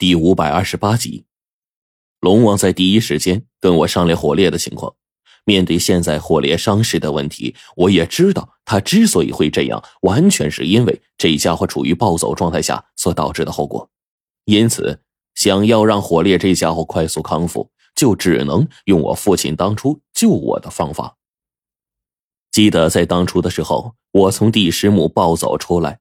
第五百二十八集，龙王在第一时间跟我商量火烈的情况。面对现在火烈伤势的问题，我也知道他之所以会这样，完全是因为这家伙处于暴走状态下所导致的后果。因此，想要让火烈这家伙快速康复，就只能用我父亲当初救我的方法。记得在当初的时候，我从第十墓暴走出来。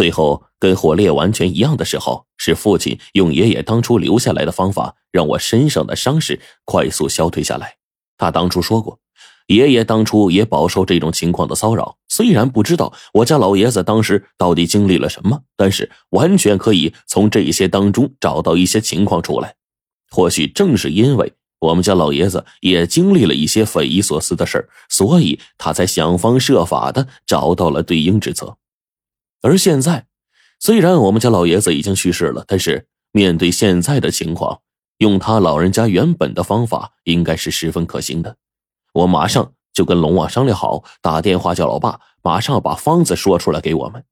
最后跟火烈完全一样的时候，是父亲用爷爷当初留下来的方法，让我身上的伤势快速消退下来。他当初说过，爷爷当初也饱受这种情况的骚扰。虽然不知道我家老爷子当时到底经历了什么，但是完全可以从这些当中找到一些情况出来。或许正是因为我们家老爷子也经历了一些匪夷所思的事所以他才想方设法的找到了对应之策。而现在，虽然我们家老爷子已经去世了，但是面对现在的情况，用他老人家原本的方法应该是十分可行的。我马上就跟龙王商量好，打电话叫老爸马上把方子说出来给我们。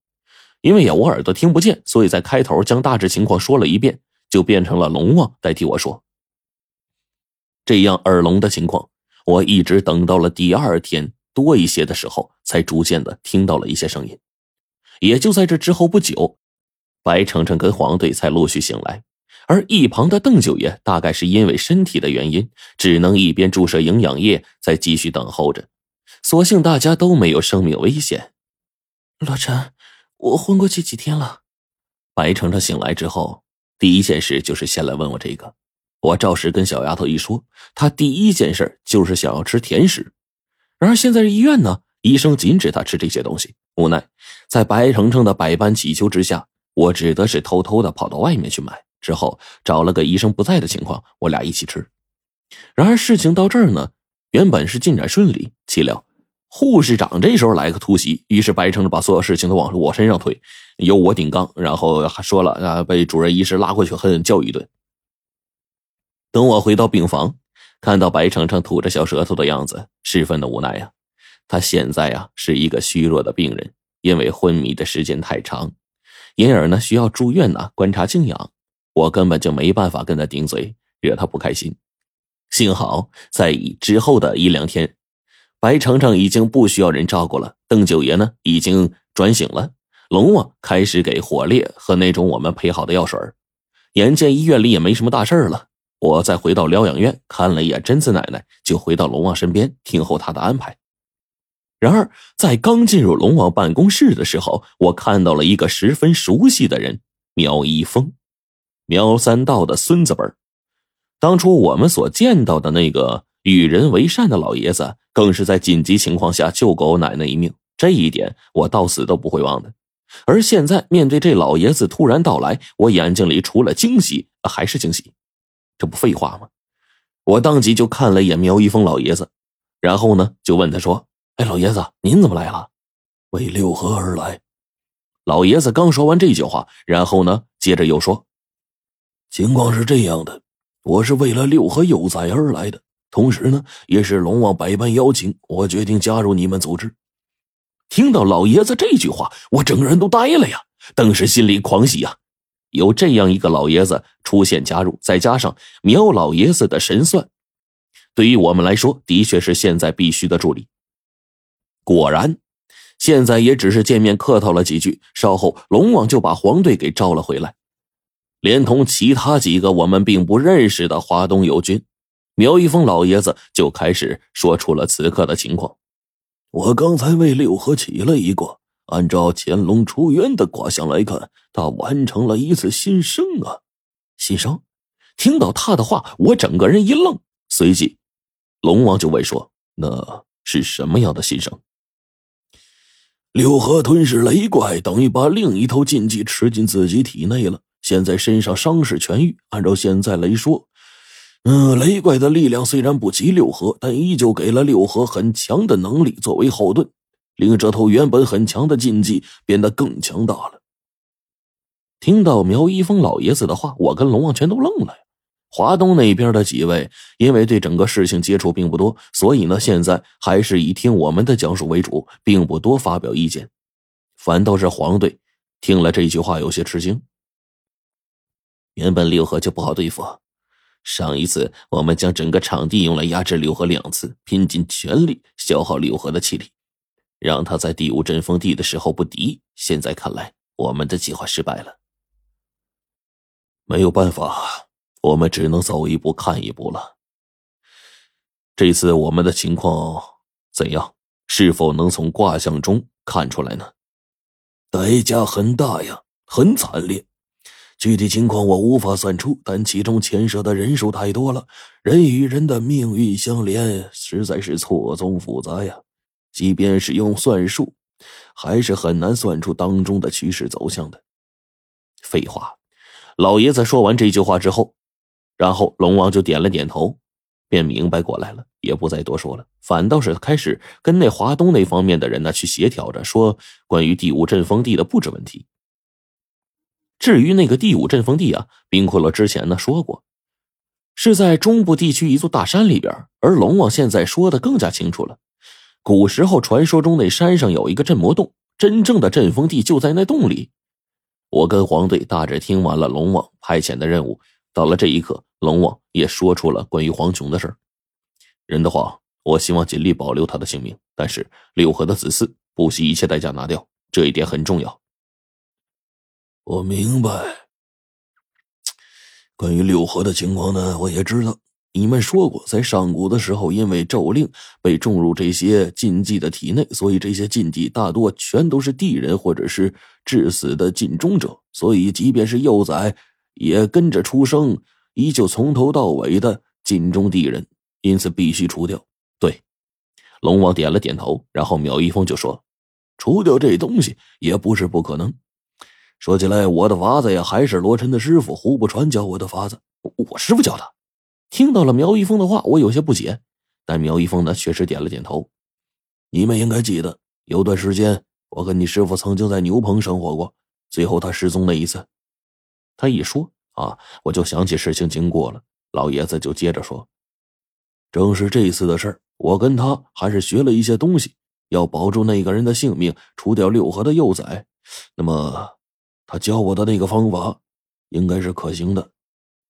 因为呀，我耳朵听不见，所以在开头将大致情况说了一遍，就变成了龙王代替我说。这样耳聋的情况，我一直等到了第二天多一些的时候，才逐渐的听到了一些声音。也就在这之后不久，白程程跟黄队才陆续醒来，而一旁的邓九爷大概是因为身体的原因，只能一边注射营养液，在继续等候着。所幸大家都没有生命危险。老陈，我昏过去几天了。白程程醒来之后，第一件事就是先来问我这个。我照实跟小丫头一说，她第一件事就是想要吃甜食。然而现在医院呢，医生禁止她吃这些东西。无奈，在白程程的百般祈求之下，我只得是偷偷的跑到外面去买。之后找了个医生不在的情况，我俩一起吃。然而事情到这儿呢，原本是进展顺利，岂料护士长这时候来个突袭，于是白程程把所有事情都往我身上推，由我顶缸，然后还说了啊，被主任医师拉过去狠狠教育一顿。等我回到病房，看到白程程吐着小舌头的样子，十分的无奈呀。他现在呀是一个虚弱的病人，因为昏迷的时间太长，因而呢需要住院呢观察静养。我根本就没办法跟他顶嘴，惹他不开心。幸好在之后的一两天，白程程已经不需要人照顾了。邓九爷呢已经转醒了，龙王开始给火烈和那种我们配好的药水。眼见医院里也没什么大事了，我再回到疗养院看了一眼贞子奶奶，就回到龙王身边听候他的安排。然而，在刚进入龙王办公室的时候，我看到了一个十分熟悉的人——苗一峰，苗三道的孙子辈当初我们所见到的那个与人为善的老爷子，更是在紧急情况下救过我奶奶一命。这一点我到死都不会忘的。而现在面对这老爷子突然到来，我眼睛里除了惊喜还是惊喜。这不废话吗？我当即就看了一眼苗一峰老爷子，然后呢，就问他说。哎，老爷子，您怎么来了？为六合而来。老爷子刚说完这句话，然后呢，接着又说：“情况是这样的，我是为了六合有灾而来的，同时呢，也是龙王百般邀请，我决定加入你们组织。”听到老爷子这句话，我整个人都呆了呀，顿时心里狂喜呀！有这样一个老爷子出现加入，再加上苗老爷子的神算，对于我们来说，的确是现在必须的助力。果然，现在也只是见面客套了几句，稍后龙王就把黄队给招了回来，连同其他几个我们并不认识的华东友军。苗一峰老爷子就开始说出了此刻的情况：我刚才为六合起了一卦，按照乾隆出渊的卦象来看，他完成了一次新生啊！新生？听到他的话，我整个人一愣，随即龙王就问说：“那是什么样的新生？”六合吞噬雷怪，等于把另一头禁忌吃进自己体内了。现在身上伤势痊愈，按照现在来说，嗯，雷怪的力量虽然不及六合，但依旧给了六合很强的能力作为后盾，令这头原本很强的禁忌变得更强大了。听到苗一峰老爷子的话，我跟龙王全都愣了呀。华东那边的几位，因为对整个事情接触并不多，所以呢，现在还是以听我们的讲述为主，并不多发表意见。反倒是黄队听了这句话有些吃惊。原本六合就不好对付，上一次我们将整个场地用来压制六合两次，拼尽全力消耗六合的气力，让他在第五阵风地的时候不敌。现在看来，我们的计划失败了。没有办法，我们只能走一步看一步了。这次我们的情况怎样？是否能从卦象中看出来呢？代价很大呀，很惨烈。具体情况我无法算出，但其中牵涉的人数太多了，人与人的命运相连，实在是错综复杂呀。即便是用算术，还是很难算出当中的趋势走向的。废话，老爷子说完这句话之后，然后龙王就点了点头，便明白过来了，也不再多说了，反倒是开始跟那华东那方面的人呢去协调着，说关于第五阵风地的布置问题。至于那个第五阵风地啊，冰骷髅之前呢说过，是在中部地区一座大山里边。而龙王现在说的更加清楚了，古时候传说中那山上有一个镇魔洞，真正的阵风地就在那洞里。我跟黄队大致听完了龙王派遣的任务，到了这一刻，龙王也说出了关于黄琼的事人的话，我希望尽力保留他的性命，但是六合的子嗣不惜一切代价拿掉，这一点很重要。我明白。关于六合的情况呢，我也知道。你们说过，在上古的时候，因为咒令被种入这些禁忌的体内，所以这些禁忌大多全都是地人或者是致死的禁中者。所以，即便是幼崽也跟着出生，依旧从头到尾的禁中地人，因此必须除掉。对，龙王点了点头，然后苗一峰就说：“除掉这东西也不是不可能。”说起来，我的法子呀，还是罗晨的师傅胡不传教我的法子。我师傅教的。听到了苗一峰的话，我有些不解，但苗一峰呢，确实点了点头。你们应该记得，有段时间我跟你师傅曾经在牛棚生活过，最后他失踪那一次。他一说啊，我就想起事情经过了。老爷子就接着说：“正是这次的事儿，我跟他还是学了一些东西，要保住那个人的性命，除掉六合的幼崽。那么……”他教我的那个方法，应该是可行的。